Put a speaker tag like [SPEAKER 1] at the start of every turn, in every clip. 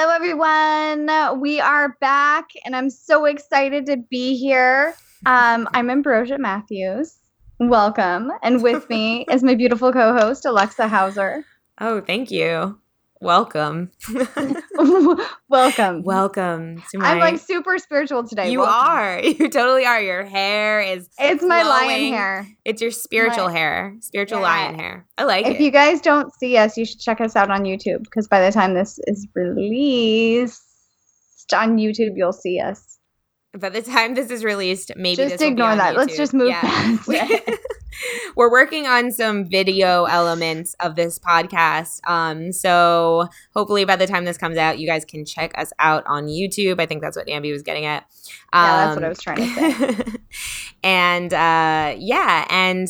[SPEAKER 1] Hello, everyone. We are back, and I'm so excited to be here. Um, I'm Ambrosia Matthews. Welcome. And with me is my beautiful co host, Alexa Hauser.
[SPEAKER 2] Oh, thank you. Welcome.
[SPEAKER 1] Welcome.
[SPEAKER 2] Welcome
[SPEAKER 1] to my I'm like super spiritual today.
[SPEAKER 2] You
[SPEAKER 1] Welcome.
[SPEAKER 2] are. You totally are. Your hair is
[SPEAKER 1] It's my lion hair.
[SPEAKER 2] It's your spiritual my, hair. Spiritual yeah. lion hair. I like
[SPEAKER 1] if
[SPEAKER 2] it.
[SPEAKER 1] If you guys don't see us, you should check us out on YouTube because by the time this is released on YouTube, you'll see us.
[SPEAKER 2] By the time this is released, maybe
[SPEAKER 1] just ignore that. Let's just move yeah. past
[SPEAKER 2] we're working on some video elements of this podcast. Um, so hopefully by the time this comes out, you guys can check us out on YouTube. I think that's what Ambi was getting at.
[SPEAKER 1] Um, yeah, that's what I was trying to say.
[SPEAKER 2] and uh, yeah, and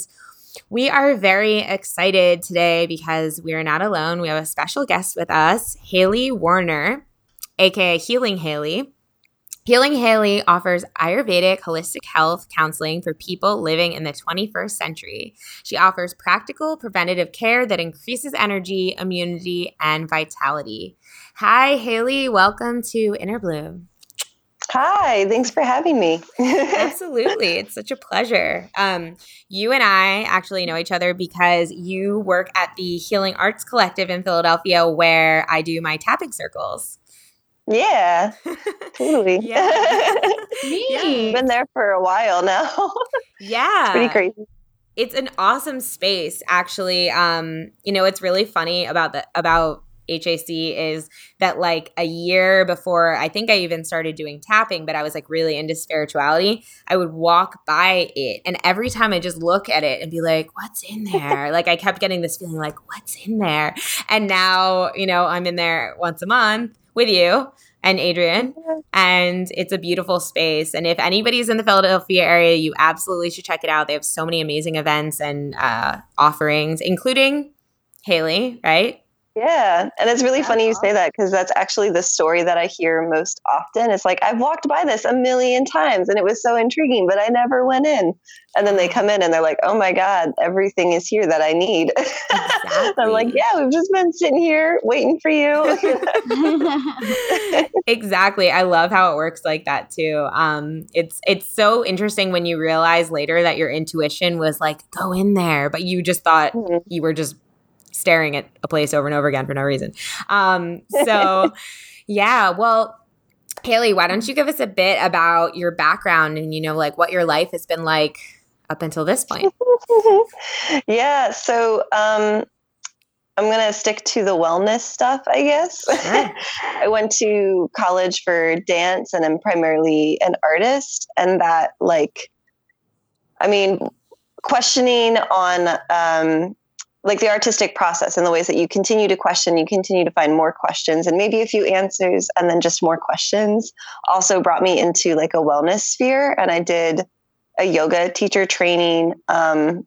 [SPEAKER 2] we are very excited today because we are not alone. We have a special guest with us, Haley Warner, aka Healing Haley. Healing Haley offers Ayurvedic holistic health counseling for people living in the 21st century. She offers practical preventative care that increases energy, immunity, and vitality. Hi, Haley. Welcome to Inner Bloom.
[SPEAKER 3] Hi, thanks for having me.
[SPEAKER 2] Absolutely. It's such a pleasure. Um, you and I actually know each other because you work at the Healing Arts Collective in Philadelphia, where I do my tapping circles.
[SPEAKER 3] Yeah, totally.
[SPEAKER 1] yeah. Me.
[SPEAKER 3] Been there for a while now.
[SPEAKER 2] yeah.
[SPEAKER 3] It's pretty crazy.
[SPEAKER 2] It's an awesome space, actually. Um, you know, it's really funny about the about HAC is that like a year before I think I even started doing tapping, but I was like really into spirituality. I would walk by it and every time I just look at it and be like, what's in there? like I kept getting this feeling like, what's in there? And now, you know, I'm in there once a month with you and Adrian. And it's a beautiful space. And if anybody's in the Philadelphia area, you absolutely should check it out. They have so many amazing events and uh, offerings, including Haley, right?
[SPEAKER 3] Yeah. And it's really that's funny you say that because that's actually the story that I hear most often. It's like, I've walked by this a million times and it was so intriguing, but I never went in. And then they come in and they're like, oh my God, everything is here that I need. Exactly. I'm like, yeah, we've just been sitting here waiting for you.
[SPEAKER 2] exactly. I love how it works like that too. Um, it's it's so interesting when you realize later that your intuition was like, go in there, but you just thought mm-hmm. you were just staring at a place over and over again for no reason. Um, so, yeah, well, Haley, why don't you give us a bit about your background and, you know, like what your life has been like up until this point?
[SPEAKER 3] yeah. So, um, I'm going to stick to the wellness stuff, I guess. I went to college for dance and I'm primarily an artist. And that, like, I mean, questioning on um, like the artistic process and the ways that you continue to question, you continue to find more questions and maybe a few answers and then just more questions also brought me into like a wellness sphere. And I did a yoga teacher training um,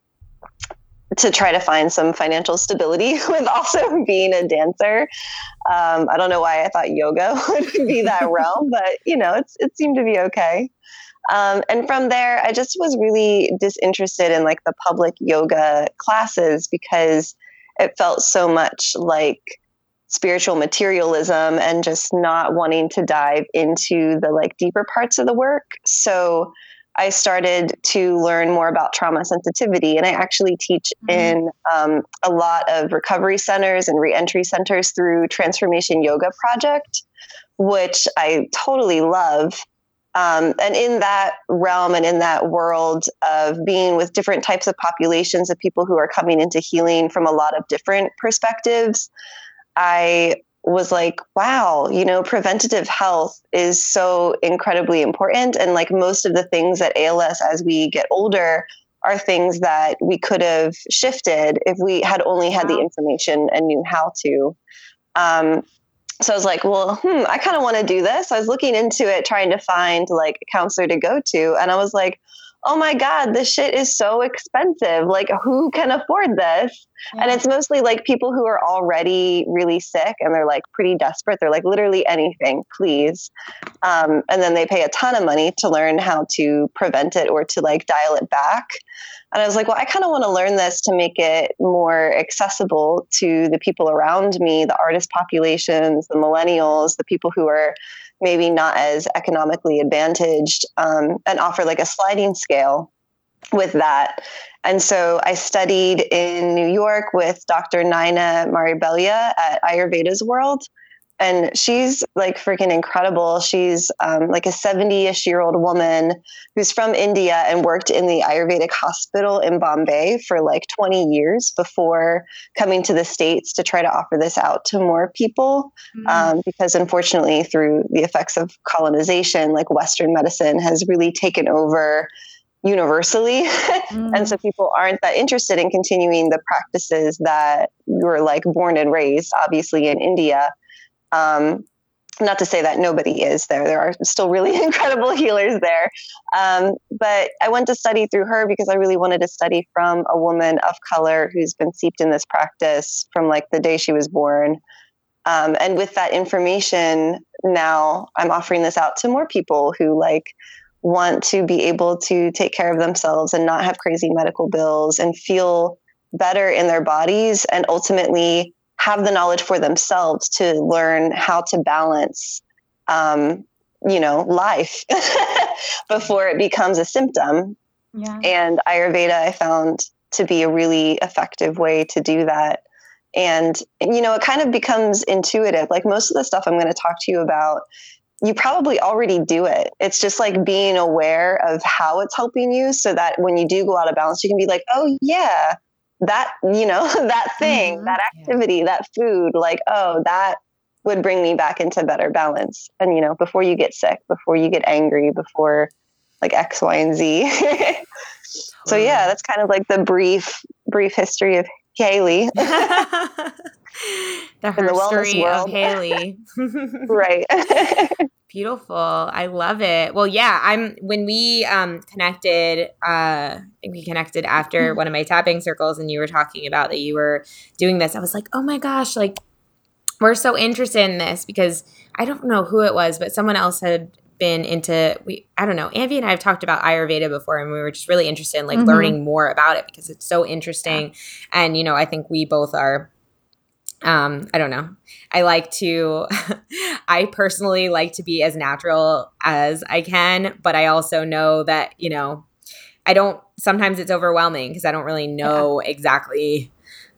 [SPEAKER 3] to try to find some financial stability with also being a dancer. Um, I don't know why I thought yoga would be that realm, but you know, it's, it seemed to be okay. Um, and from there, I just was really disinterested in like the public yoga classes because it felt so much like spiritual materialism and just not wanting to dive into the like deeper parts of the work. So I started to learn more about trauma sensitivity, and I actually teach mm-hmm. in um, a lot of recovery centers and reentry centers through Transformation Yoga Project, which I totally love. Um, and in that realm and in that world of being with different types of populations of people who are coming into healing from a lot of different perspectives, I was like, wow, you know, preventative health is so incredibly important. And like most of the things that ail us as we get older are things that we could have shifted if we had only had the information and knew how to. Um, so I was like, well, hmm, I kind of want to do this. I was looking into it, trying to find like a counselor to go to. And I was like, oh my God, this shit is so expensive. Like, who can afford this? Yeah. And it's mostly like people who are already really sick and they're like pretty desperate. They're like, literally anything, please. Um, and then they pay a ton of money to learn how to prevent it or to like dial it back. And I was like, well, I kind of want to learn this to make it more accessible to the people around me, the artist populations, the millennials, the people who are maybe not as economically advantaged, um, and offer like a sliding scale with that. And so I studied in New York with Dr. Nina Maribelia at Ayurveda's World and she's like freaking incredible. She's um, like a 70 ish year old woman who's from India and worked in the Ayurvedic hospital in Bombay for like 20 years before coming to the States to try to offer this out to more people. Mm-hmm. Um, because unfortunately, through the effects of colonization, like Western medicine has really taken over universally. Mm. and so people aren't that interested in continuing the practices that were like born and raised, obviously, in India. Um, not to say that nobody is there. There are still really incredible healers there. Um, but I went to study through her because I really wanted to study from a woman of color who's been seeped in this practice from like the day she was born. Um, and with that information, now I'm offering this out to more people who like want to be able to take care of themselves and not have crazy medical bills and feel better in their bodies and ultimately have the knowledge for themselves to learn how to balance um, you know life before it becomes a symptom yeah. and ayurveda i found to be a really effective way to do that and you know it kind of becomes intuitive like most of the stuff i'm going to talk to you about you probably already do it. It's just like being aware of how it's helping you so that when you do go out of balance, you can be like, oh, yeah, that you know that thing mm-hmm. that activity yeah. that food like oh that would bring me back into better balance. And you know before you get sick before you get angry before like x y and z. So yeah that's kind of like the brief brief history of haley.
[SPEAKER 2] The story of haley.
[SPEAKER 3] Right
[SPEAKER 2] Beautiful. I love it. Well, yeah, I'm when we um connected uh I think we connected after mm-hmm. one of my tapping circles and you were talking about that you were doing this. I was like, "Oh my gosh, like we're so interested in this because I don't know who it was, but someone else had been into we I don't know. Ambi and I have talked about Ayurveda before and we were just really interested in like mm-hmm. learning more about it because it's so interesting. And you know, I think we both are um i don't know i like to i personally like to be as natural as i can but i also know that you know i don't sometimes it's overwhelming because i don't really know yeah. exactly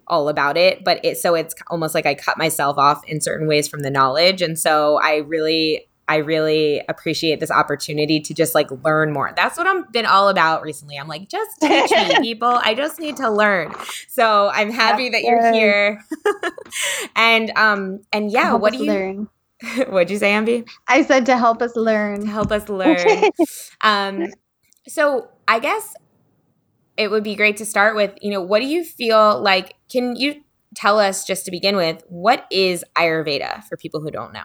[SPEAKER 2] all about it but it so it's almost like i cut myself off in certain ways from the knowledge and so i really I really appreciate this opportunity to just like learn more. That's what I've been all about recently. I'm like, just teach me, people. I just need to learn. So I'm happy That's that you're good. here. and um and yeah, what do you learn? What'd you say, Ambi?
[SPEAKER 4] I said to help us learn.
[SPEAKER 2] To help us learn. um so I guess it would be great to start with, you know, what do you feel like can you tell us just to begin with, what is Ayurveda for people who don't know?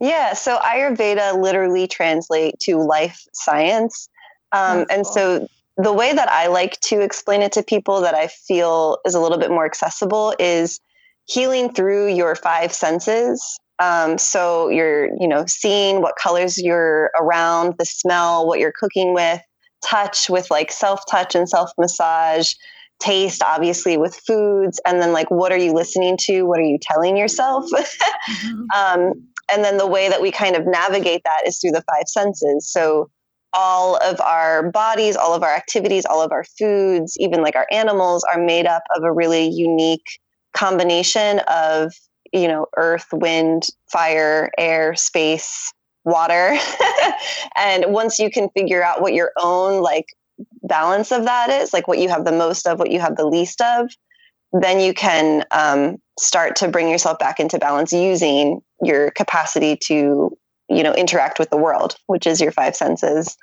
[SPEAKER 3] Yeah, so Ayurveda literally translate to life science. Um, and cool. so the way that I like to explain it to people that I feel is a little bit more accessible is healing through your five senses. Um, so you're, you know, seeing what colors you're around, the smell, what you're cooking with, touch with like self touch and self massage, taste obviously with foods, and then like what are you listening to? What are you telling yourself? mm-hmm. um, and then the way that we kind of navigate that is through the five senses. So all of our bodies, all of our activities, all of our foods, even like our animals are made up of a really unique combination of, you know, earth, wind, fire, air, space, water. and once you can figure out what your own like balance of that is, like what you have the most of, what you have the least of, then you can um, start to bring yourself back into balance using your capacity to, you know, interact with the world, which is your five senses.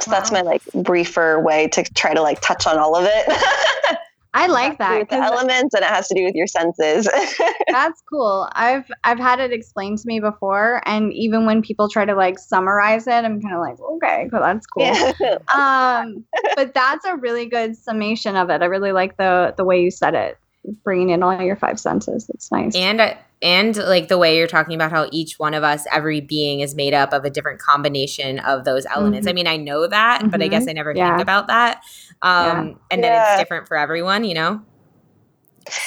[SPEAKER 3] So wow. that's my like briefer way to try to like touch on all of it.
[SPEAKER 4] I like that.
[SPEAKER 3] The elements and it has to do with your senses.
[SPEAKER 4] that's cool. I've I've had it explained to me before, and even when people try to like summarize it, I'm kind of like, okay, well, that's cool. Yeah. um, but that's a really good summation of it. I really like the the way you said it, bringing in all your five senses. It's nice.
[SPEAKER 2] And and like the way you're talking about how each one of us, every being is made up of a different combination of those elements. Mm-hmm. I mean, I know that, mm-hmm. but I guess mm-hmm. I never yeah. think about that. Um, yeah. And then yeah. it's different for everyone, you know?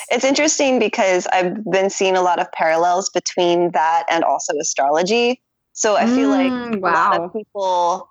[SPEAKER 3] It's interesting because I've been seeing a lot of parallels between that and also astrology. So I feel mm, like wow. a lot of people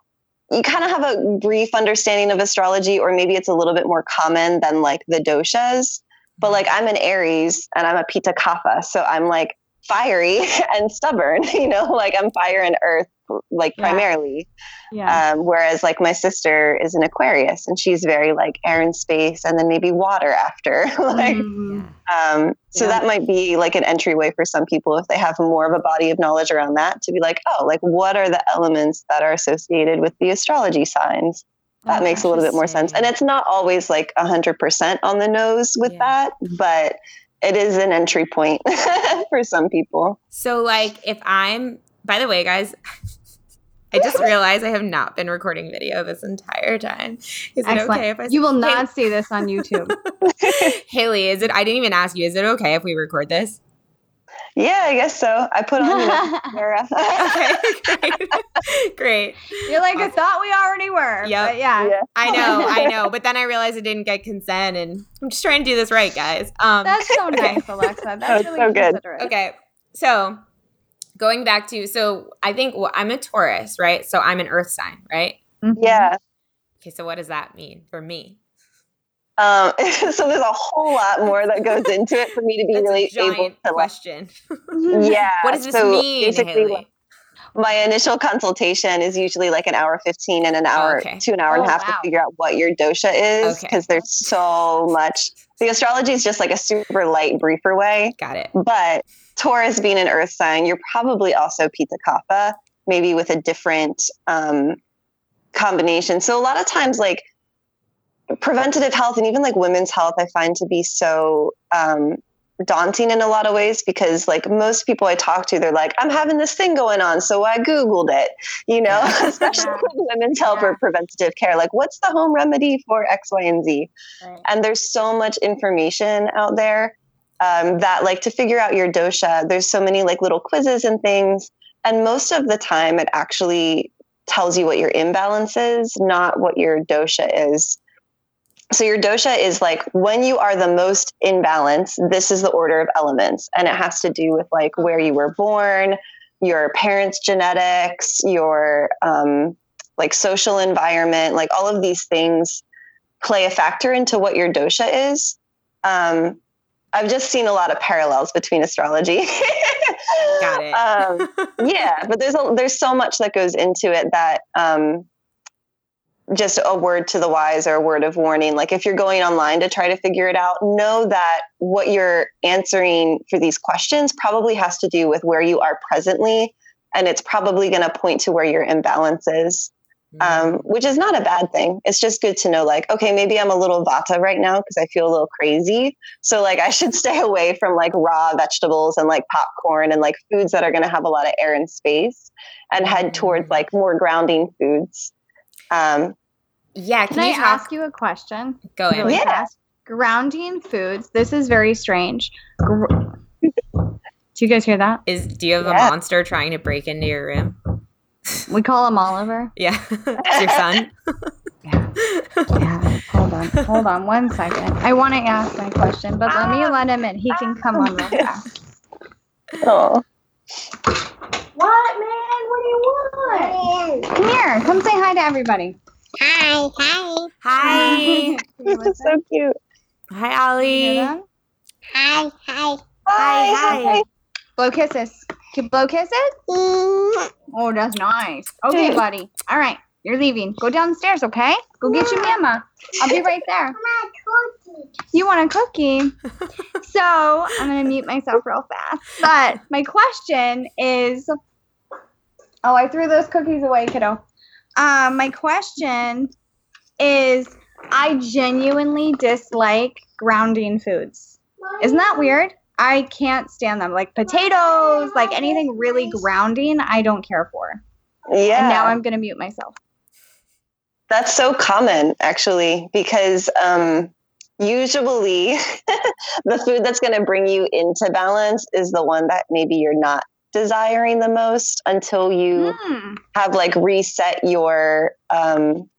[SPEAKER 3] you kind of have a brief understanding of astrology, or maybe it's a little bit more common than like the doshas. But like I'm an Aries and I'm a Pitta Kapha. So I'm like fiery and stubborn, you know, like I'm fire and earth, like yeah. primarily. Yeah. Um, whereas like my sister is an Aquarius and she's very like air and space and then maybe water after. like, mm-hmm. um, so yeah. that might be like an entryway for some people if they have more of a body of knowledge around that to be like, oh, like what are the elements that are associated with the astrology signs? That oh, makes a little bit more sense. And it's not always like 100% on the nose with yeah. that, but it is an entry point for some people.
[SPEAKER 2] So, like, if I'm, by the way, guys, I just realized I have not been recording video this entire time. Is Excellent. it okay if I?
[SPEAKER 4] You will not see this on YouTube.
[SPEAKER 2] Haley, is it? I didn't even ask you. Is it okay if we record this?
[SPEAKER 3] Yeah, I guess so. I put on Sarah.
[SPEAKER 2] okay, great. great.
[SPEAKER 4] You're like, awesome. I thought we already were.
[SPEAKER 2] Yep.
[SPEAKER 4] yeah. yeah.
[SPEAKER 2] I know, I know. But then I realized I didn't get consent, and I'm just trying to do this right, guys.
[SPEAKER 4] Um, That's so nice, Alexa. That's really
[SPEAKER 3] so good.
[SPEAKER 2] Okay, so going back to, so I think well, I'm a Taurus, right? So I'm an Earth sign, right?
[SPEAKER 3] Mm-hmm. Yeah.
[SPEAKER 2] Okay, so what does that mean for me?
[SPEAKER 3] Um, so there's a whole lot more that goes into it for me to be really
[SPEAKER 2] able to
[SPEAKER 3] question. yeah.
[SPEAKER 2] What does this so mean? Haley?
[SPEAKER 3] my initial consultation is usually like an hour 15 and an hour okay. to an hour oh, and a oh, half wow. to figure out what your dosha is because okay. there's so much the astrology is just like a super light briefer way
[SPEAKER 2] got it
[SPEAKER 3] but taurus being an earth sign you're probably also pitta kapha maybe with a different um, combination so a lot of times like preventative health and even like women's health, I find to be so um, daunting in a lot of ways because like most people I talk to, they're like, I'm having this thing going on. So I Googled it, you know, especially yeah. with women's health yeah. or preventative care. Like, what's the home remedy for X, Y, and Z? Right. And there's so much information out there um, that like to figure out your dosha, there's so many like little quizzes and things. And most of the time it actually tells you what your imbalance is, not what your dosha is. So your dosha is like when you are the most in balance, this is the order of elements. And it has to do with like where you were born, your parents' genetics, your um, like social environment, like all of these things play a factor into what your dosha is. Um, I've just seen a lot of parallels between astrology.
[SPEAKER 2] Got it.
[SPEAKER 3] um, yeah, but there's a, there's so much that goes into it that um, just a word to the wise or a word of warning. Like if you're going online to try to figure it out, know that what you're answering for these questions probably has to do with where you are presently. And it's probably going to point to where your imbalance is, um, which is not a bad thing. It's just good to know, like, okay, maybe I'm a little vata right now because I feel a little crazy. So, like, I should stay away from like raw vegetables and like popcorn and like foods that are going to have a lot of air and space and head towards mm. like more grounding foods. Um,
[SPEAKER 2] yeah.
[SPEAKER 4] Can, can I talk? ask you a question?
[SPEAKER 2] Go ahead.
[SPEAKER 3] Really yeah. Fast?
[SPEAKER 4] Grounding foods. This is very strange. Gr- do you guys hear that?
[SPEAKER 2] Is do you have yeah. a monster trying to break into your room?
[SPEAKER 4] We call him Oliver.
[SPEAKER 2] Yeah, it's your son.
[SPEAKER 4] yeah. yeah. Hold on. Hold on one second. I want to ask my question, but let me let him in. He can come on real fast.
[SPEAKER 3] Oh.
[SPEAKER 4] What, man? What do you want? Come here. Come say hi to everybody.
[SPEAKER 5] Hi, hi.
[SPEAKER 2] Hi.
[SPEAKER 3] this is so cute.
[SPEAKER 2] Hi, Ollie.
[SPEAKER 5] Hi, hi.
[SPEAKER 3] Hi, hi.
[SPEAKER 4] Blow kisses.
[SPEAKER 1] Can blow kisses? Mm. Oh, that's nice. Okay, buddy. All right, you're leaving. Go downstairs, okay? Go get your mama. I'll be right there. You want a cookie? so I'm gonna mute myself real fast. But my question is, oh, I threw those cookies away, kiddo. Um, my question is, I genuinely dislike grounding foods. Isn't that weird? I can't stand them. Like potatoes, like anything really grounding, I don't care for.
[SPEAKER 3] Yeah.
[SPEAKER 1] And now I'm gonna mute myself.
[SPEAKER 3] That's so common, actually, because um, usually the food that's going to bring you into balance is the one that maybe you're not desiring the most until you
[SPEAKER 1] Hmm.
[SPEAKER 3] have like reset your um,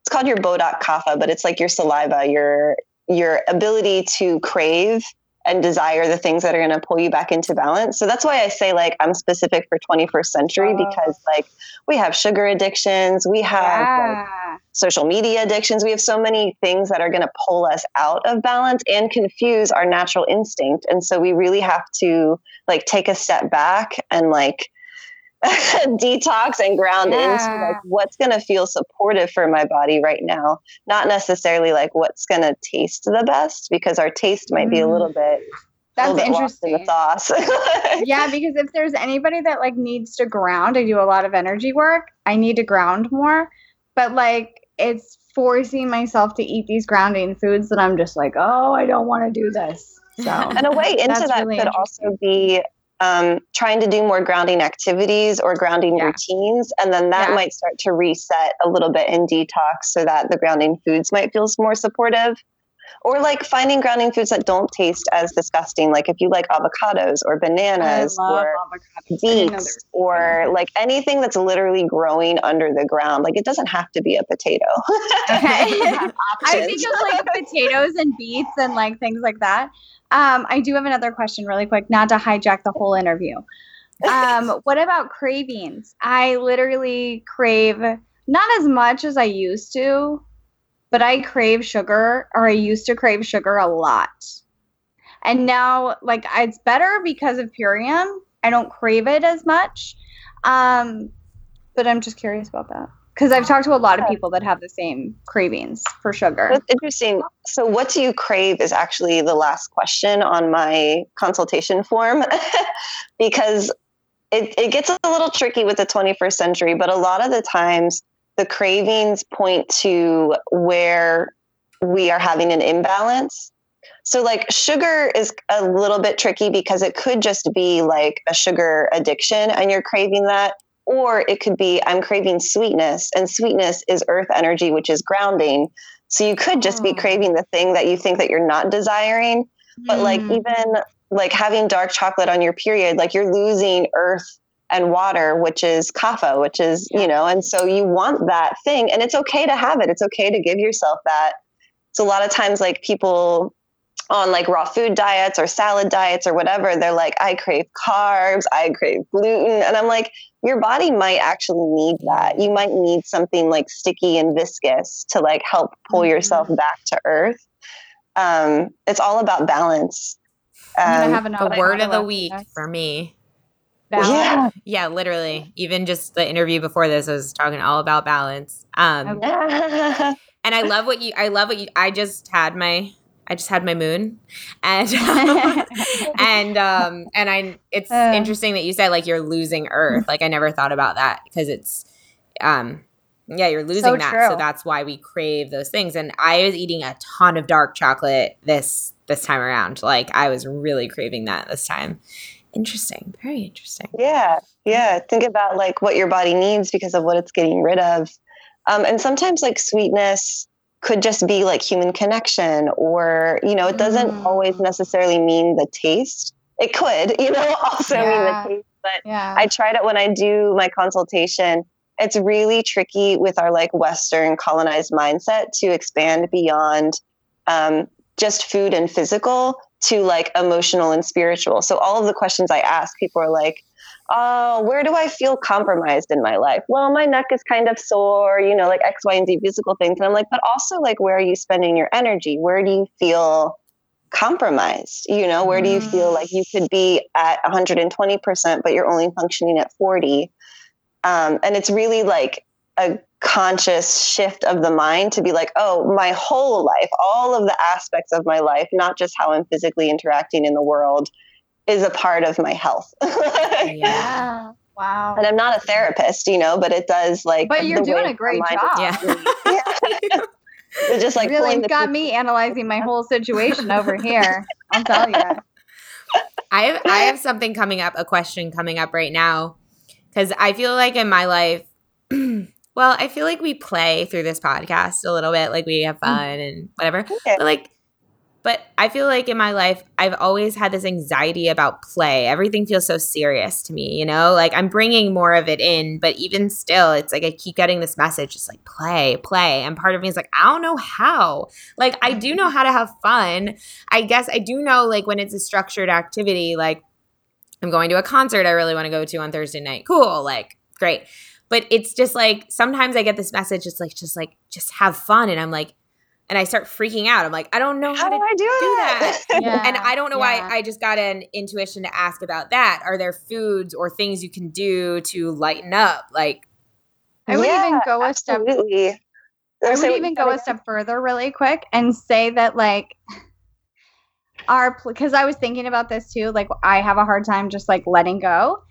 [SPEAKER 3] it's called your bodhaka kapha but it's like your saliva your your ability to crave and desire the things that are going to pull you back into balance so that's why i say like i'm specific for 21st century because like we have sugar addictions we have like,
[SPEAKER 1] Yeah.
[SPEAKER 3] Social media addictions. We have so many things that are going to pull us out of balance and confuse our natural instinct. And so we really have to like take a step back and like detox and ground into like what's going to feel supportive for my body right now, not necessarily like what's going to taste the best because our taste might be a little bit
[SPEAKER 1] Mm. That's
[SPEAKER 3] bit in the
[SPEAKER 1] interesting.
[SPEAKER 3] sauce.
[SPEAKER 1] yeah, because if there's anybody that like needs to ground, I do a lot of energy work. I need to ground more, but like it's forcing myself to eat these grounding foods that I'm just like, oh, I don't want to do this. So
[SPEAKER 3] and a way into that
[SPEAKER 1] really
[SPEAKER 3] could also be um, trying to do more grounding activities or grounding
[SPEAKER 1] Yeah.
[SPEAKER 3] routines and then that
[SPEAKER 1] Yeah.
[SPEAKER 3] might start to reset a little bit in detox so that the grounding foods might feel more supportive or like finding grounding foods that don't taste as disgusting like if you like avocados or bananas or
[SPEAKER 1] avocados. I didn't know
[SPEAKER 3] beets or like anything that's literally growing under the ground like it doesn't have to be a potato
[SPEAKER 1] Okay. I think of like potatoes and beets and like things like that. Um, I do have another question really quick, not to hijack the whole interview. Um, what about cravings? I literally crave not as much as I used to, but I crave sugar, or I used to crave sugar a lot. And now, like, it's better because of Purium. I don't crave it as much. Um, but I'm just curious about that because I've talked to a lot of people that have the same cravings for sugar.
[SPEAKER 3] That's interesting. So, what do you crave is actually the last question on my consultation form because it, it gets a little tricky with the 21st century, but a lot of the times the cravings point to where we are having an imbalance. So, like, sugar is a little bit tricky because it could just be like a sugar addiction and you're craving that. Or it could be, I'm craving sweetness, and sweetness is earth energy, which is grounding. So you could just be
[SPEAKER 1] Oh.
[SPEAKER 3] craving the thing that you think that you're not desiring. But like
[SPEAKER 1] Mm.
[SPEAKER 3] even like having dark chocolate on your period, like you're losing earth and water, which is kapha, which is, you know, and so you want that thing and it's okay to have it. It's okay to give yourself that. So a lot of times like people on like raw food diets or salad diets or whatever, they're like, I crave carbs, I crave gluten. And I'm like, your body might actually need that. You might need something like sticky and viscous to like help pull
[SPEAKER 1] Mhm.
[SPEAKER 3] yourself back to earth. Um, it's all about balance.
[SPEAKER 1] I'm gonna
[SPEAKER 3] Um,
[SPEAKER 1] have
[SPEAKER 2] The
[SPEAKER 1] another
[SPEAKER 2] word of the week for me.
[SPEAKER 1] Balance.
[SPEAKER 3] yeah.
[SPEAKER 2] Yeah, literally. Even just the interview before this I was talking all about balance. Um,
[SPEAKER 3] Yeah.
[SPEAKER 2] and I love what you. I love what you. I just had my. I just had my moon, and um, and um and I. It's
[SPEAKER 1] Uh.
[SPEAKER 2] interesting that you said like you're losing Earth. Like I never thought about that because it's, um, yeah, you're losing
[SPEAKER 1] So
[SPEAKER 2] that.
[SPEAKER 1] true.
[SPEAKER 2] So that's why we crave those things. And I was eating a ton of dark chocolate this this time around. Like I was really craving that this time. Interesting. Very interesting.
[SPEAKER 3] Yeah, yeah. Think about like what your body needs because of what it's getting rid of. Um, and sometimes like sweetness could just be like human connection, or you know, it doesn't
[SPEAKER 1] Mm.
[SPEAKER 3] always necessarily mean the taste. It could, you know, also
[SPEAKER 1] Yeah.
[SPEAKER 3] mean the taste. But
[SPEAKER 1] yeah.
[SPEAKER 3] I tried it when I do my consultation. It's really tricky with our like Western colonized mindset to expand beyond um, just food and physical to like emotional and spiritual. So all of the questions I ask, people are like, "Oh, where do I feel compromised in my life?" Well, my neck is kind of sore, you know, like X, Y, and Z physical things. And I'm like, but also like, where are you spending your energy? Where do you feel compromised you know where do you feel like you could be at 120% but you're only functioning at 40 um, and it's really like a conscious shift of the mind to be like oh my whole life all of the aspects of my life not just how i'm physically interacting in the world is a part of my health
[SPEAKER 2] Yeah.
[SPEAKER 1] Wow.
[SPEAKER 3] and i'm not a therapist you know but it does like
[SPEAKER 1] But you're doing a great job.
[SPEAKER 3] is-
[SPEAKER 2] Yeah.
[SPEAKER 3] it's just like
[SPEAKER 1] really
[SPEAKER 3] pulling the
[SPEAKER 1] got me analyzing my whole situation over here. I'll tell you.
[SPEAKER 2] I have I have something coming up, a question coming up right now, because I feel like in my life, well, I feel like we play through this podcast a little bit, like we have mm. fun and whatever.
[SPEAKER 3] Okay.
[SPEAKER 2] But like, but I feel like in my life, I've always had this anxiety about play. Everything feels so serious to me, you know. Like I'm bringing more of it in, but even still, it's like I keep getting this message, just like play, play, and part of me is like, I don't know how. Like I do know how to have fun. I guess I do know like when it's a structured activity, like I'm going to a concert I really want to go to on Thursday night. Cool, like great. But it's just like sometimes I get this message, it's like just like just have fun, and I'm like, and I start freaking out. I'm like, I don't know how,
[SPEAKER 3] how do
[SPEAKER 2] to
[SPEAKER 3] i do,
[SPEAKER 2] do
[SPEAKER 3] that,
[SPEAKER 1] Yeah.
[SPEAKER 2] and I don't know
[SPEAKER 1] yeah.
[SPEAKER 2] why I just got an intuition to ask about that. Are there foods or things you can do to lighten up? Like,
[SPEAKER 1] I would
[SPEAKER 3] Yeah,
[SPEAKER 1] even go a step
[SPEAKER 3] absolutely
[SPEAKER 1] I would even go a step further really quick and say that like our because I was thinking about this too. Like I have a hard time just like letting go,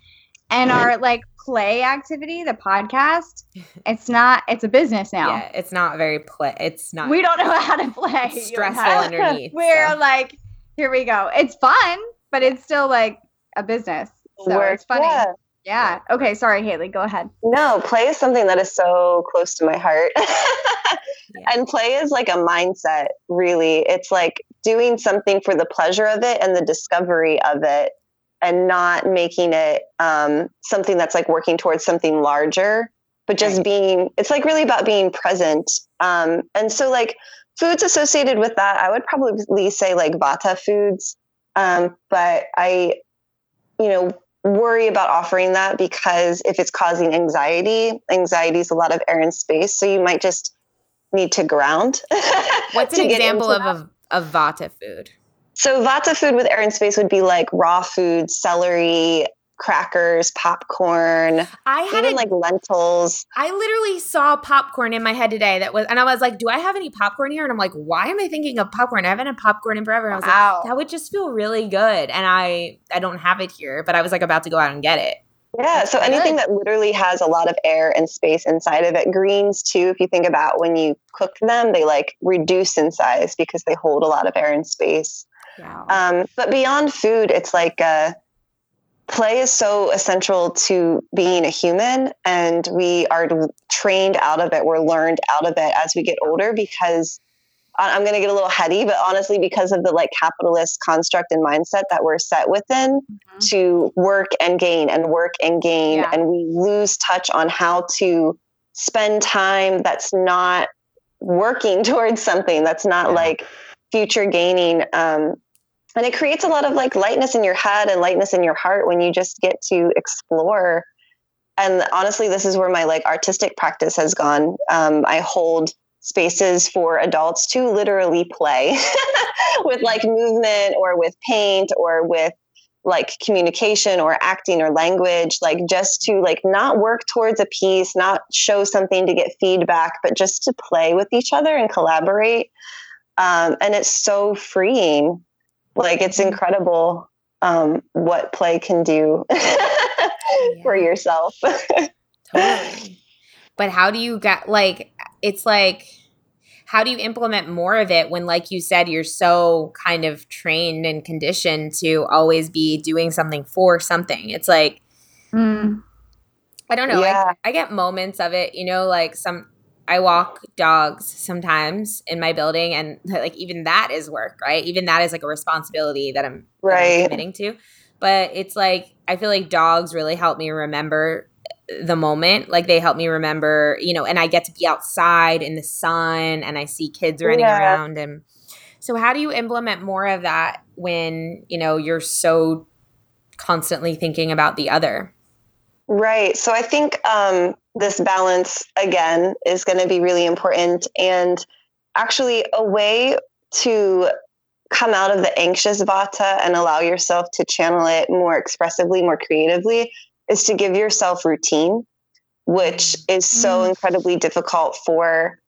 [SPEAKER 1] and our like play activity, the podcast, it's not. It's a business now.
[SPEAKER 2] yeah, it's not very play. It's not
[SPEAKER 1] We don't know how to play.
[SPEAKER 2] it's stressful
[SPEAKER 1] know?
[SPEAKER 2] underneath.
[SPEAKER 1] We're
[SPEAKER 2] so.
[SPEAKER 1] like, here we go. It's fun, but it's still like a business. So
[SPEAKER 3] Work,
[SPEAKER 1] it's funny.
[SPEAKER 3] yeah.
[SPEAKER 1] Yeah. Okay. Sorry, Haley. Go ahead.
[SPEAKER 3] No, play is something that is so close to my heart.
[SPEAKER 2] Yeah.
[SPEAKER 3] And play is like a mindset, really. It's like doing something for the pleasure of it and the discovery of it, and not making it um, something that's like working towards something larger, but just
[SPEAKER 1] Right.
[SPEAKER 3] being, it's like really about being present. Um, and so, like, foods associated with that, I would probably say like vata foods. Um, but I, you know, worry about offering that because if it's causing anxiety, anxiety is a lot of air and space. So you might just need to ground.
[SPEAKER 2] What's an example of
[SPEAKER 3] that.
[SPEAKER 2] a vata food?
[SPEAKER 3] So vata food with air and space would be like raw foods, celery, crackers, popcorn,
[SPEAKER 2] I had
[SPEAKER 3] even
[SPEAKER 2] a,
[SPEAKER 3] like lentils.
[SPEAKER 2] I literally saw popcorn in my head today that was and I was like, do I have any popcorn here? And I'm like, why am I thinking of popcorn? I haven't had popcorn in forever. And I was
[SPEAKER 1] Wow.
[SPEAKER 2] like, that would just feel really good. And I I don't have it here, but I was like about to go out and get it.
[SPEAKER 3] Yeah, so anything that literally has a lot of air and space inside of it. Greens too, if you think about when you cook them, they like reduce in size because they hold a lot of air and space. Um, but beyond food, it's like uh, play is so essential to being a human, and we are trained out of it. We're learned out of it as we get older because I'm going to get a little heady, but honestly, because of the like capitalist construct and mindset that we're set within
[SPEAKER 1] Mhm.
[SPEAKER 3] to work and gain and work and gain,
[SPEAKER 1] Yeah.
[SPEAKER 3] and we lose touch on how to spend time that's not working towards something that's not
[SPEAKER 1] Yeah.
[SPEAKER 3] like future gaining. Um, and it creates a lot of like lightness in your head and lightness in your heart when you just get to explore. And honestly, this is where my like artistic practice has gone. Um, I hold spaces for adults to literally play with like movement or with paint or with like communication or acting or language like just to like not work towards a piece not show something to get feedback but just to play with each other and collaborate um, and it's so freeing like it's incredible um, what play can do for yourself
[SPEAKER 2] Totally. But how do you get like it's like how do you implement more of it when like you said you're so kind of trained and conditioned to always be doing something for something. It's like
[SPEAKER 1] Mm.
[SPEAKER 2] I don't know.
[SPEAKER 3] Yeah.
[SPEAKER 2] I, I get moments of it, you know, like some I walk dogs sometimes in my building and like even that is work, right? Even that is like a responsibility that I'm, that I'm committing to. But it's like I feel like dogs really help me remember the moment. Like they help me remember, you know, and I get to be outside in the sun and I see kids running
[SPEAKER 3] Yeah.
[SPEAKER 2] around and so how do you implement more of that when, you know, you're so constantly thinking about the other?
[SPEAKER 3] Right. So I think um, this balance again is going to be really important, and actually a way to come out of the anxious vata and allow yourself to channel it more expressively, more creatively, is to give yourself routine, which is so mm. incredibly difficult for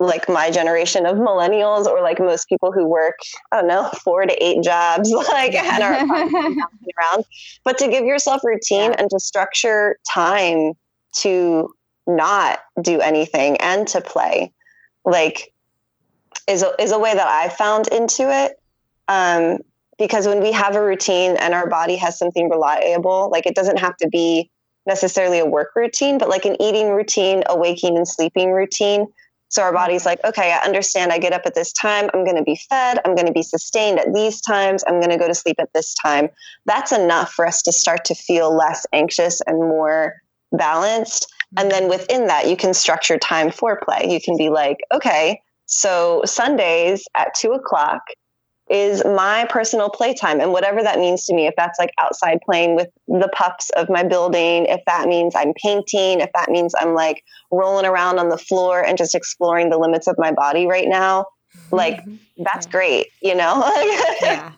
[SPEAKER 3] like my generation of millennials or like most people who work, I don't know, four to eight jobs, like and are around. But to give yourself routine and to structure time to not do anything and to play, like is a, is a way that I found into it. Um, because when we have a routine and our body has something reliable, like it doesn't have to be necessarily a work routine, but like an eating routine, a waking and sleeping routine. So our body's like, okay, I understand. I get up at this time. I'm going to be fed. I'm going to be sustained at these times. I'm going to go to sleep at this time. That's enough for us to start to feel less anxious and more balanced. And then within that, you can structure time for play. You can be like, okay, so Sundays at two o'clock is my personal playtime and whatever that means to me if that's like outside playing with the pups of my building if that means i'm painting if that means i'm like rolling around on the floor and just exploring the limits of my body right now like mm-hmm. that's yeah. great you know yeah.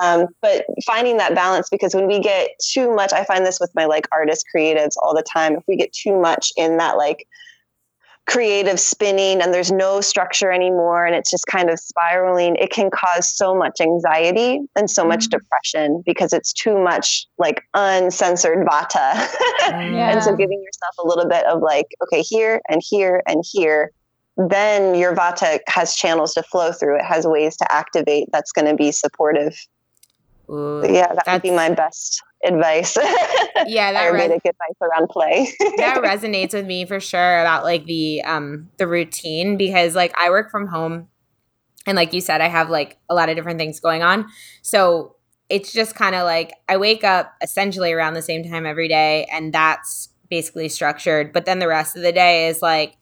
[SPEAKER 3] Um, but finding that balance because when we get too much i find this with my like artist creatives all the time if we get too much in that like creative spinning and there's no structure anymore and it's just kind of spiraling, it can cause so much anxiety and so much mm-hmm. depression because it's too much like uncensored vata. yeah. and so giving yourself a little bit of like, okay, here and here and here, then your vata has channels to flow through. It has ways to activate that's going to be supportive. Ooh, yeah, that would be my best advice.
[SPEAKER 2] Yeah,
[SPEAKER 3] that res- advice around play.
[SPEAKER 2] that resonates with me for sure about like the um the routine because like I work from home and like you said I have like a lot of different things going on. So it's just kind of like I wake up essentially around the same time every day and that's basically structured, but then the rest of the day is like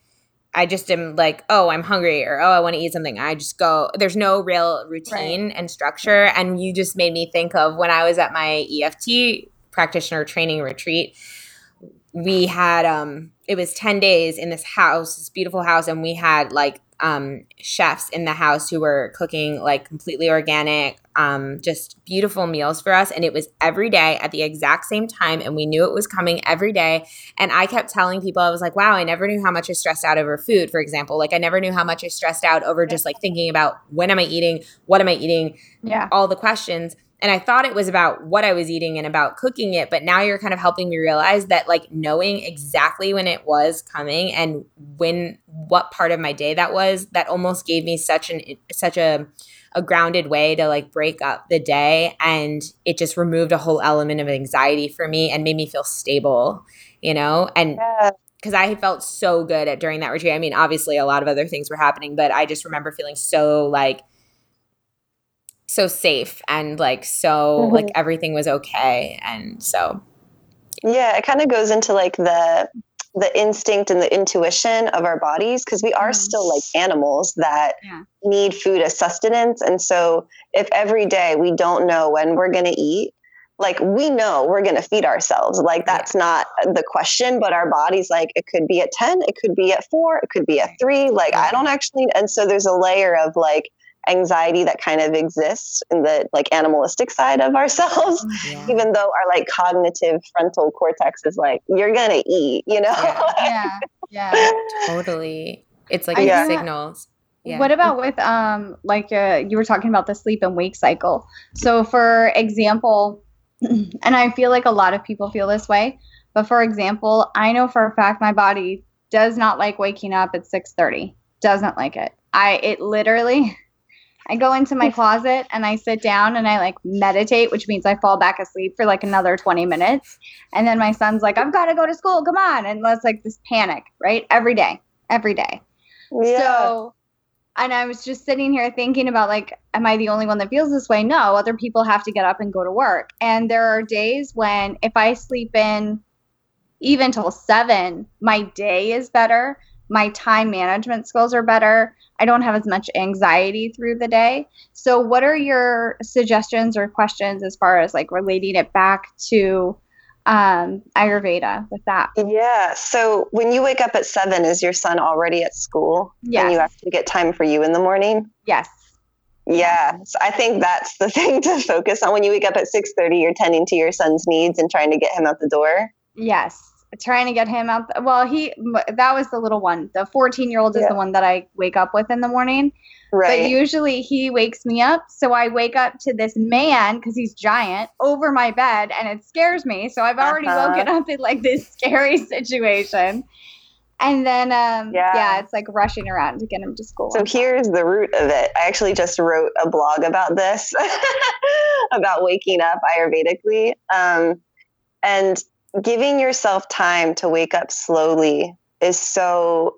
[SPEAKER 2] I just am like, oh, I'm hungry or oh, I want to eat something. I just go. There's no real routine right. and structure. And you just made me think of when I was at my EFT practitioner training retreat. We had um it was 10 days in this house, this beautiful house, and we had like um, chefs in the house who were cooking like completely organic, um, just beautiful meals for us. And it was every day at the exact same time. And we knew it was coming every day. And I kept telling people, I was like, wow, I never knew how much I stressed out over food, for example. Like, I never knew how much I stressed out over just like thinking about when am I eating? What am I eating?
[SPEAKER 1] Yeah.
[SPEAKER 2] All the questions and I thought it was about what I was eating and about cooking it, but now you're kind of helping me realize that like knowing exactly when it was coming and when what part of my day that was, that almost gave me such an such a a grounded way to like break up the day and it just removed a whole element of anxiety for me and made me feel stable, you know? And yeah because I felt so good at during that retreat. I mean, obviously a lot of other things were happening, but I just remember feeling so like so safe and like so mm-hmm. like everything was okay and so
[SPEAKER 3] yeah it kind of goes into like the the instinct and the intuition of our bodies because we are mm. still like animals that yeah. need food as sustenance and so if every day we don't know when we're going to eat like we know we're going to feed ourselves like that's yeah. not the question but our body's like it could be at 10 it could be at 4 it could be at 3 like i don't actually and so there's a layer of like anxiety that kind of exists in the like animalistic side of ourselves yeah. even though our like cognitive frontal cortex is like you're gonna eat you know
[SPEAKER 1] yeah yeah, yeah.
[SPEAKER 2] totally it's like yeah. signals
[SPEAKER 1] yeah. What about with um like uh, you were talking about the sleep and wake cycle. So for example, and I feel like a lot of people feel this way, but for example, I know for a fact my body does not like waking up at 6:30. Doesn't like it. I it literally I go into my closet and I sit down and I like meditate, which means I fall back asleep for like another 20 minutes. And then my son's like, I've got to go to school. Come on. And that's like this panic, right? Every day, every day. Yeah. So, and I was just sitting here thinking about like, am I the only one that feels this way? No, other people have to get up and go to work. And there are days when if I sleep in even till seven, my day is better. My time management skills are better I don't have as much anxiety through the day. So, what are your suggestions or questions as far as like relating it back to um, Ayurveda with that?
[SPEAKER 3] Yeah. So, when you wake up at seven, is your son already at school?
[SPEAKER 1] Yeah.
[SPEAKER 3] And you actually get time for you in the morning?
[SPEAKER 1] Yes.
[SPEAKER 3] Yeah, so I think that's the thing to focus on when you wake up at 6:30 you're tending to your son's needs and trying to get him out the door.
[SPEAKER 1] Yes. Trying to get him out. well, he that was the little one. The 14 year old is
[SPEAKER 3] Yeah.
[SPEAKER 1] the one that I wake up with in the morning.
[SPEAKER 3] Right.
[SPEAKER 1] But usually he wakes me up. So I wake up to this man because he's giant over my bed and it scares me. So I've already
[SPEAKER 3] Uh-huh.
[SPEAKER 1] woken up in like this scary situation. And then, um, yeah.
[SPEAKER 3] Yeah.
[SPEAKER 1] it's like rushing around to get him to school.
[SPEAKER 3] So here's the root of it. I actually just wrote a blog about this, about waking up Ayurvedically. Um, and giving yourself time to wake up slowly is so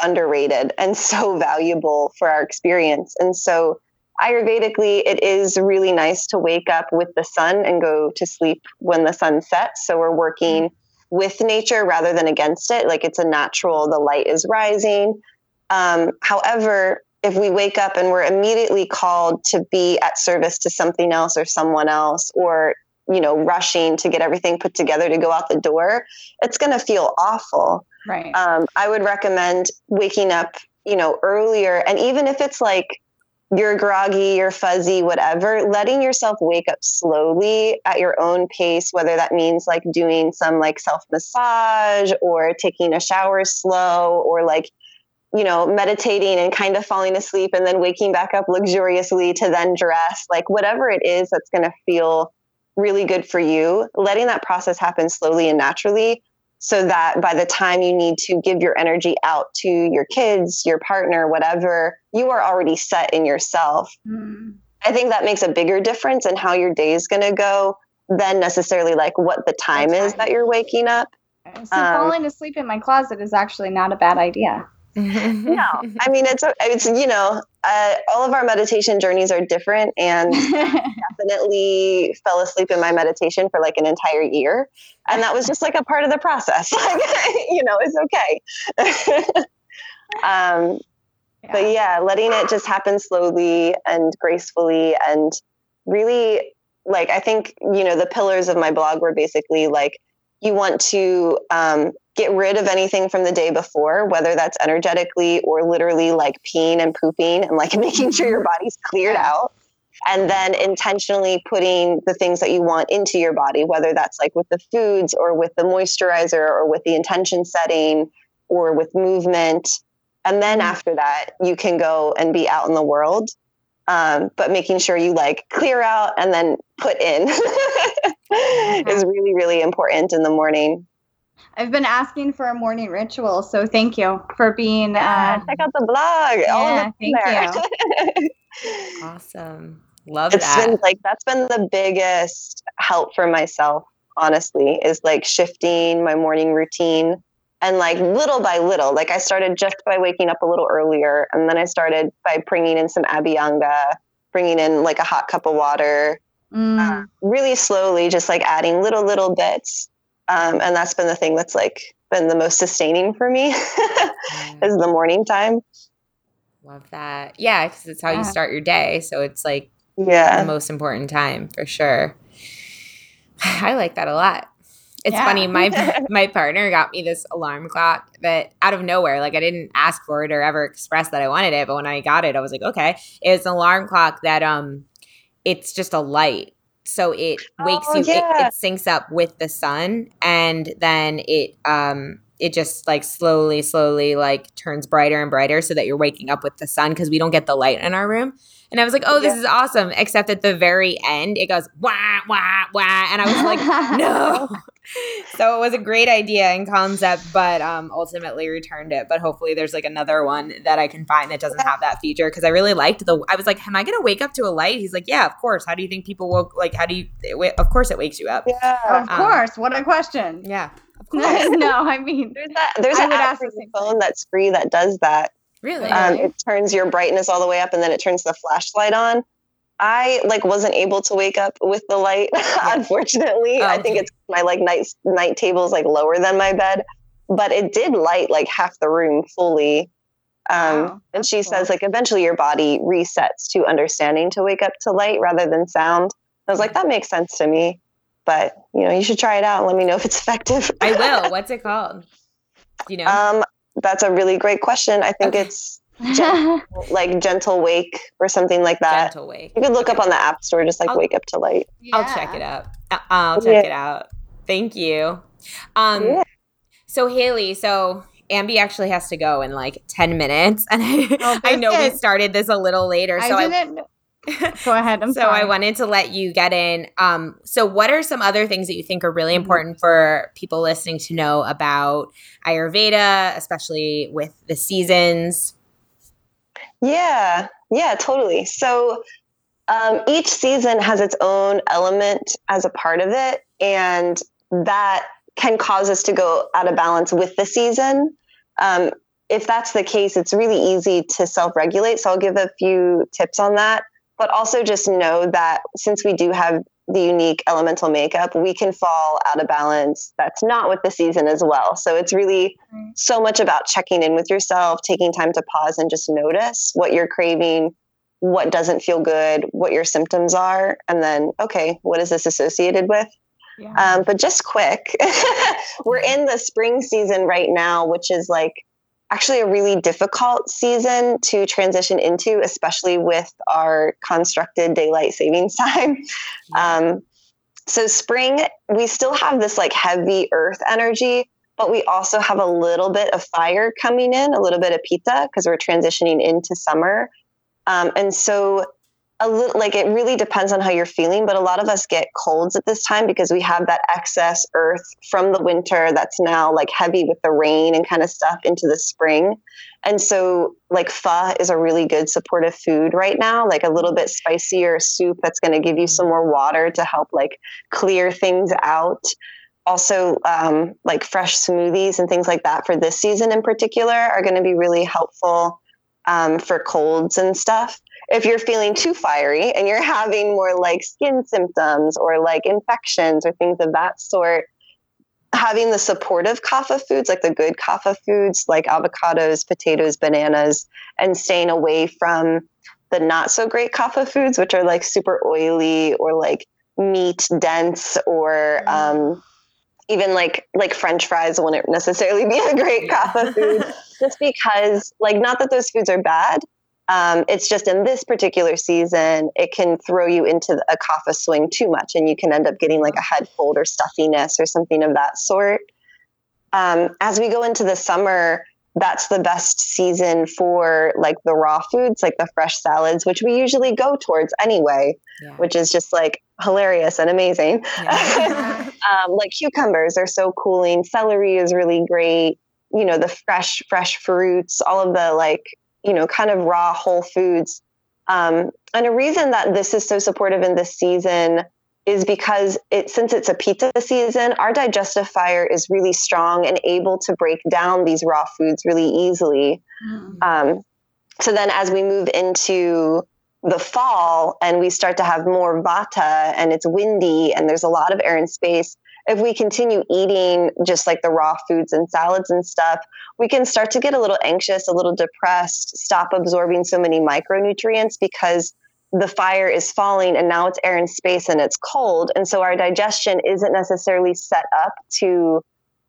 [SPEAKER 3] underrated and so valuable for our experience. And so, Ayurvedically, it is really nice to wake up with the sun and go to sleep when the sun sets. So, we're working with nature rather than against it. Like it's a natural, the light is rising. Um, however, if we wake up and we're immediately called to be at service to something else or someone else, or you know, rushing to get everything put together to go out the door, it's going to feel awful.
[SPEAKER 1] right.
[SPEAKER 3] Um, I would recommend waking up, you know, earlier, and even if it's like you're groggy, you're fuzzy, whatever, letting yourself wake up slowly at your own pace, whether that means like doing some like self massage or taking a shower slow or like, you know, meditating and kind of falling asleep and then waking back up luxuriously to then dress, like whatever it is that's going to feel really good for you, letting that process happen slowly and naturally so that by the time you need to give your energy out to your kids, your partner, whatever, you are already set in yourself.
[SPEAKER 1] Mm.
[SPEAKER 3] I think that makes a bigger difference in how your day is going to go than necessarily like what the time is
[SPEAKER 1] time.
[SPEAKER 3] that you're waking up.
[SPEAKER 1] So
[SPEAKER 3] Um,
[SPEAKER 1] falling asleep in my closet is actually not a bad idea.
[SPEAKER 3] No, I mean it's it's you know uh, all of our meditation journeys are different, and definitely fell asleep in my meditation for like an entire year, and that was just like a part of the process. Like you know, it's okay. um, but yeah letting it just happen slowly and gracefully and really like i think you know the pillars of my blog were basically like you want to um, get rid of anything from the day before whether that's energetically or literally like peeing and pooping and like making sure your mm-hmm. body's cleared out. And then intentionally putting the things that you want into your body whether that's like with the foods or with the moisturizer or with the intention setting or with movement. And then mm-hmm. after that you can go and be out in the world um, but making sure you like clear out and then put in is mm-hmm. really really important in the morning
[SPEAKER 1] I've been asking for a morning ritual, so thank you for being.
[SPEAKER 3] yeah,
[SPEAKER 1] Uh,
[SPEAKER 3] check out the blog all
[SPEAKER 1] yeah,
[SPEAKER 3] of
[SPEAKER 1] thank
[SPEAKER 3] there.
[SPEAKER 2] awesome. Love
[SPEAKER 3] it's
[SPEAKER 2] that.
[SPEAKER 3] been like that's been the biggest help for myself honestly is like shifting my morning routine and like little by little like i started just by waking up a little earlier and then i started by bringing in some abhyanga bringing in like a hot cup of water
[SPEAKER 1] mm,
[SPEAKER 3] really slowly just like adding little little bits um, and that's been the thing that's like been the most sustaining for me is the morning time
[SPEAKER 2] Love that. Yeah, because it's how
[SPEAKER 1] Yeah.
[SPEAKER 2] you start your day. So it's like
[SPEAKER 3] yeah the
[SPEAKER 2] most important time for sure. I like that a lot. It's
[SPEAKER 1] Yeah.
[SPEAKER 2] funny. My my partner got me this alarm clock that out of nowhere, like I didn't ask for it or ever express that I wanted it, but when I got it, I was like, okay. It's an alarm clock that um, it's just a light, so it wakes
[SPEAKER 3] Oh,
[SPEAKER 2] you. It, it syncs up with the sun, and then it um, it just like slowly, slowly like turns brighter and brighter, so that you're waking up with the sun because we don't get the light in our room. And I was like, oh, this
[SPEAKER 3] Yeah.
[SPEAKER 2] is awesome. Except at the very end, it goes wah wah wah, and I was like, no. so it was a great idea and concept, but um, ultimately returned it. But hopefully, there's like another one that I can find that doesn't have that feature because I really liked the. I was like, am I gonna wake up to a light? He's like, yeah, of course. How do you think people woke? Like, how do you? It, of course, it wakes you up.
[SPEAKER 3] yeah
[SPEAKER 1] of
[SPEAKER 2] Um,
[SPEAKER 1] course. What a question.
[SPEAKER 2] Yeah, of course.
[SPEAKER 1] no, I mean,
[SPEAKER 3] there's that there's
[SPEAKER 1] I
[SPEAKER 3] an
[SPEAKER 1] would
[SPEAKER 3] app for
[SPEAKER 1] the
[SPEAKER 3] phone that's free that does that
[SPEAKER 2] really?
[SPEAKER 3] Um, it turns your brightness all the way up and then it turns the flashlight on i like wasn't able to wake up with the light unfortunately
[SPEAKER 2] Oh,
[SPEAKER 3] i think it's my like night night table's like lower than my bed but it did light like half the room fully um,
[SPEAKER 1] Wow,
[SPEAKER 3] and she
[SPEAKER 1] cool.
[SPEAKER 3] says like eventually your body resets to understanding to wake up to light rather than sound i was like that makes sense to me but you know you should try it out and let me know if it's effective
[SPEAKER 2] I will. What's it called? Do you know?
[SPEAKER 3] um, that's a really great question. I think
[SPEAKER 2] Okay.
[SPEAKER 3] it's gentle, like gentle wake or something like that.
[SPEAKER 2] Gentle wake.
[SPEAKER 3] You could look up on the app store, just like
[SPEAKER 2] I'll-
[SPEAKER 3] wake up to light.
[SPEAKER 2] I'll check it out. I- I'll check
[SPEAKER 3] Yeah.
[SPEAKER 2] it out. Thank you. Um,
[SPEAKER 3] Yeah.
[SPEAKER 2] So Haylee, so Ambi actually has to go in like ten minutes, and I,
[SPEAKER 1] Oh,
[SPEAKER 2] I know we started this a little later, so
[SPEAKER 1] I
[SPEAKER 2] I,
[SPEAKER 1] didn't. Go ahead. I'm
[SPEAKER 2] so
[SPEAKER 1] sorry.
[SPEAKER 2] I wanted to let you get in. Um, so what are some other things that you think are really
[SPEAKER 1] Mm-hmm.
[SPEAKER 2] important for people listening to know about Ayurveda, especially with the seasons?
[SPEAKER 3] Yeah, yeah, totally. So um, each season has its own element as a part of it, and that can cause us to go out of balance with the season. Um, if that's the case, it's really easy to self regulate. So I'll give a few tips on that. But also just know that since we do have the unique elemental makeup, we can fall out of balance. That's not with the season as well. So it's really so much about checking in with yourself, taking time to pause and just notice what you're craving, what doesn't feel good, what your symptoms are, and then, okay, what is this associated with?
[SPEAKER 1] Yeah.
[SPEAKER 3] Um, but just quick, we're in the spring season right now, which is like actually a really difficult season to transition into, especially with our constructed daylight savings time. Um, so, spring, we still have this like heavy earth energy, but we also have a little bit of fire coming in, a little bit of pitta, because we're transitioning into summer. Um, and so, a little like it really depends on how you're feeling, but a lot of us get colds at this time because we have that excess earth from the winter that's now like heavy with the rain and kind of stuff into the spring. And so, like, pho is a really good supportive food right now, like a little bit spicier soup that's going to give you some more water to help, like, clear things out. Also, um, like fresh smoothies and things like that for this season in particular are going to be really helpful um, for colds and stuff. If you're feeling too fiery and you're having more like skin symptoms or like infections or things of that sort, having the supportive kapha foods, like the good kapha foods, like avocados, potatoes, bananas, and staying away from the not so great kapha foods, which are like super oily or like meat dense or um, even like like French fries wouldn't necessarily be a great kapha food, just because like not that those foods are bad. Um, it's just in this particular season, it can throw you into a kapha swing too much, and you can end up getting like a head cold or stuffiness or something of that sort. Um, as we go into the summer, that's the best season for like the raw foods, like the fresh salads, which we usually go towards anyway,
[SPEAKER 2] Yeah.
[SPEAKER 3] which is just like hilarious and amazing.
[SPEAKER 2] Yeah.
[SPEAKER 3] um, like cucumbers are so cooling. Celery is really great. You know, the fresh, fresh fruits, all of the like, you know, kind of raw whole foods. Um, and a reason that this is so supportive in this season is because it since it's a pitta season, our digestive fire is really strong and able to break down these raw foods really easily.
[SPEAKER 1] Mm.
[SPEAKER 3] Um, so then, as we move into the fall and we start to have more vata and it's windy and there's a lot of air and space, if we continue eating just like the raw foods and salads and stuff, we can start to get a little anxious, a little depressed, stop absorbing so many micronutrients because the fire is falling and now it's air and space and it's cold. And so our digestion isn't necessarily set up to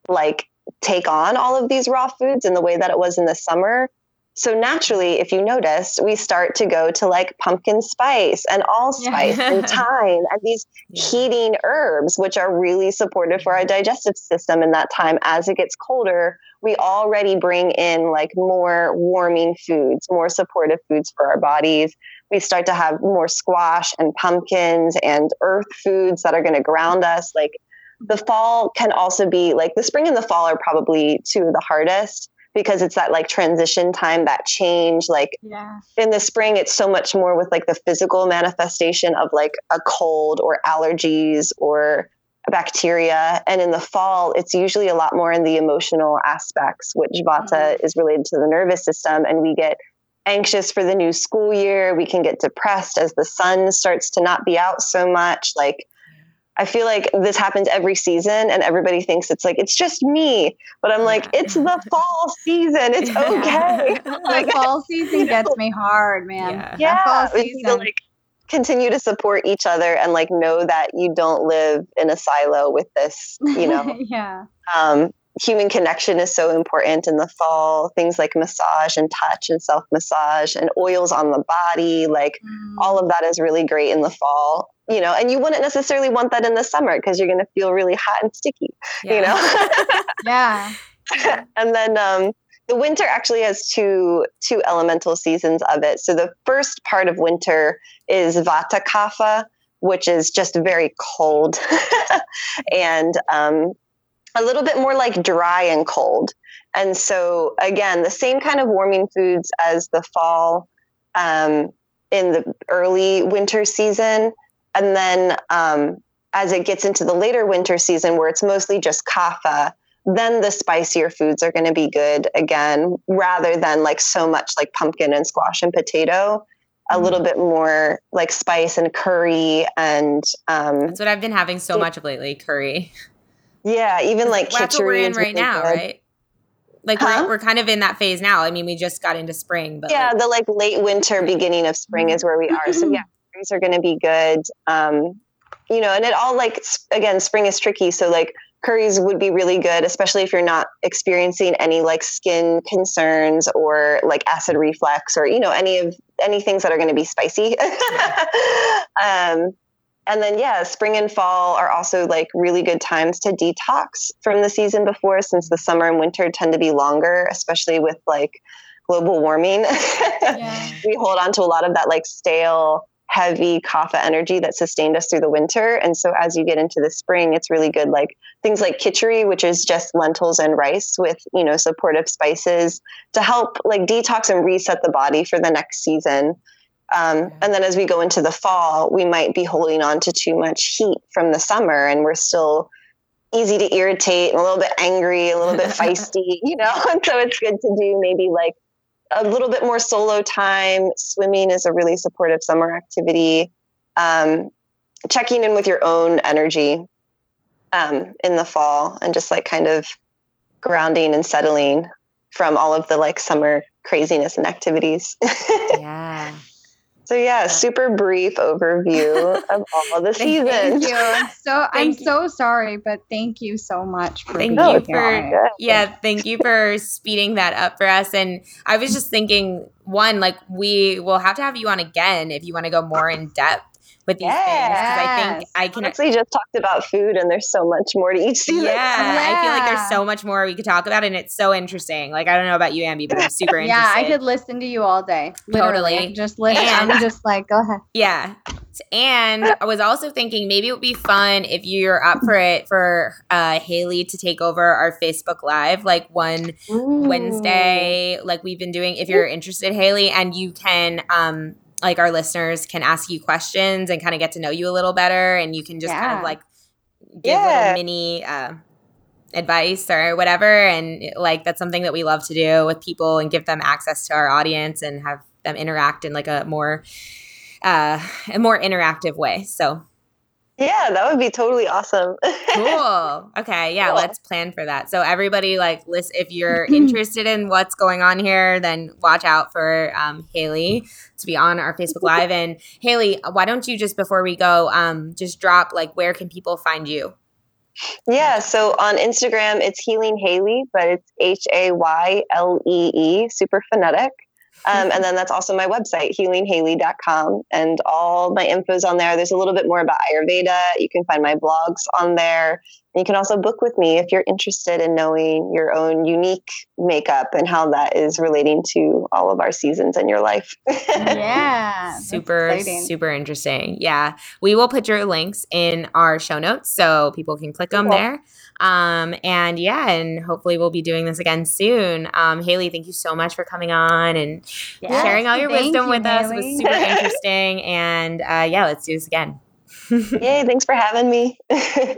[SPEAKER 3] like take on all of these raw foods in the way that it was in the summer. So naturally, if you notice, we start to go to like pumpkin spice and allspice
[SPEAKER 2] Yeah.
[SPEAKER 3] and thyme and these heating herbs, which are really supportive for our mm-hmm. digestive system in that time. As it gets colder, we already bring in like more warming foods, more supportive foods for our bodies. We start to have more squash and pumpkins and earth foods that are going to ground us. Like the fall can also be like the spring and the fall are probably two of the hardest because it's that like transition time, that change. Like
[SPEAKER 1] Yeah.
[SPEAKER 3] in the spring it's so much more with like the physical manifestation of like a cold or allergies or bacteria and in the fall it's usually a lot more in the emotional aspects which vata mm-hmm. is related to the nervous system and we get anxious for the new school year we can get depressed as the sun starts to not be out so much like I feel like this happens every season and everybody thinks it's like it's just me but I'm like it's the fall season it's okay
[SPEAKER 1] The fall season gets me hard, man.
[SPEAKER 2] Yeah.
[SPEAKER 3] Yeah
[SPEAKER 1] fall
[SPEAKER 3] we need to
[SPEAKER 1] season.
[SPEAKER 3] like continue to support each other and like know that you don't live in a silo with this you know
[SPEAKER 1] yeah.
[SPEAKER 3] um human connection is so important in the fall. Things like massage and touch and self massage and oils on the body, like mm. all of that is really great in the fall. You know, and you wouldn't necessarily want that in the summer because you're going to feel really hot and sticky. Yeah. You know.
[SPEAKER 1] yeah.
[SPEAKER 3] and then um, the winter actually has two two elemental seasons of it. So the first part of winter is Vata Kapha, which is just very cold and um, a little bit more like dry and cold. And so again, the same kind of warming foods as the fall um, in the early winter season, and then um, as it gets into the later winter season, where it's mostly just kapha then the spicier foods are going to be good again, rather than like so much like pumpkin and squash and potato. A little mm. bit more like spice and curry and um,
[SPEAKER 2] that's what I've been having so much of lately. Curry.
[SPEAKER 3] Yeah, even like
[SPEAKER 2] that's what we're in right now, good. right? Like huh? we're, we're kind of in that phase now. I mean, we just got into spring, but
[SPEAKER 3] yeah, like, the like late winter, beginning of spring is where we are. So yeah, springs are going to be good. Um, you know, and it all like again, spring is tricky. So like curries would be really good, especially if you're not experiencing any like skin concerns or like acid reflux or you know any of any things that are going to be spicy. um, and then yeah, spring and fall are also like really good times to detox from the season before, since the summer and winter tend to be longer, especially with like global warming. yeah. we hold on to a lot of that like stale heavy kapha energy that sustained us through the winter. And so as you get into the spring, it's really good. Like things like khichdi, which is just lentils and rice with, you know, supportive spices to help like detox and reset the body for the next season. Um, and then as we go into the fall, we might be holding on to too much heat from the summer and we're still easy to irritate and a little bit angry, a little bit feisty, you know? And so it's good to do maybe like a little bit more solo time. Swimming is a really supportive summer activity. Um, checking in with your own energy um, in the fall and just like kind of grounding and settling from all of the like summer craziness and activities.
[SPEAKER 2] yeah.
[SPEAKER 3] So yeah, super brief overview of all the seasons. Thank
[SPEAKER 1] you. So I'm you. so sorry, but thank you so much
[SPEAKER 2] for thank you for yeah, thank you for speeding that up for us. And I was just thinking, one, like we will have to have you on again if you want to go more in depth with these yes. things because I think I can
[SPEAKER 3] actually just talked about food and there's so much more to each season.
[SPEAKER 2] Yeah, yeah, I feel like there's so much more we could talk about and it's so interesting. Like I don't know about you, Ambi, but I'm super interested.
[SPEAKER 1] yeah, I could listen to you all day. Literally. Totally. Just listen. And, I'm just like, go ahead.
[SPEAKER 2] Yeah. And I was also thinking maybe it would be fun if you're up for it for uh, Haylee to take over our Facebook Live like one Ooh. Wednesday, like we've been doing. If you're interested, Haylee, and you can um, like our listeners can ask you questions and kind of get to know you a little better and you can just yeah. kind of like give yeah. little mini uh, advice or whatever and like that's something that we love to do with people and give them access to our audience and have them interact in like a more uh a more interactive way so
[SPEAKER 3] yeah, that would be totally awesome.
[SPEAKER 2] cool. Okay, yeah, cool. let's plan for that. So everybody, like, listen, if you're interested in what's going on here, then watch out for um, Haylee to be on our Facebook Live. And Haylee, why don't you just before we go, um, just drop like where can people find you?
[SPEAKER 3] Yeah, so on Instagram it's Healing Haylee, but it's H A Y L E E, super phonetic. Um, and then that's also my website, healinghaylee.com. And all my info's on there. There's a little bit more about Ayurveda. You can find my blogs on there. And you can also book with me if you're interested in knowing your own unique makeup and how that is relating to all of our seasons in your life.
[SPEAKER 1] yeah.
[SPEAKER 2] super, super interesting. Yeah. We will put your links in our show notes so people can click them there. Um, and yeah, and hopefully we'll be doing this again soon. Um, Haylee, thank you so much for coming on and yes, sharing all your wisdom you, with Haylee. us. It was super interesting. And uh, yeah, let's do this again.
[SPEAKER 3] Yay, thanks for having me.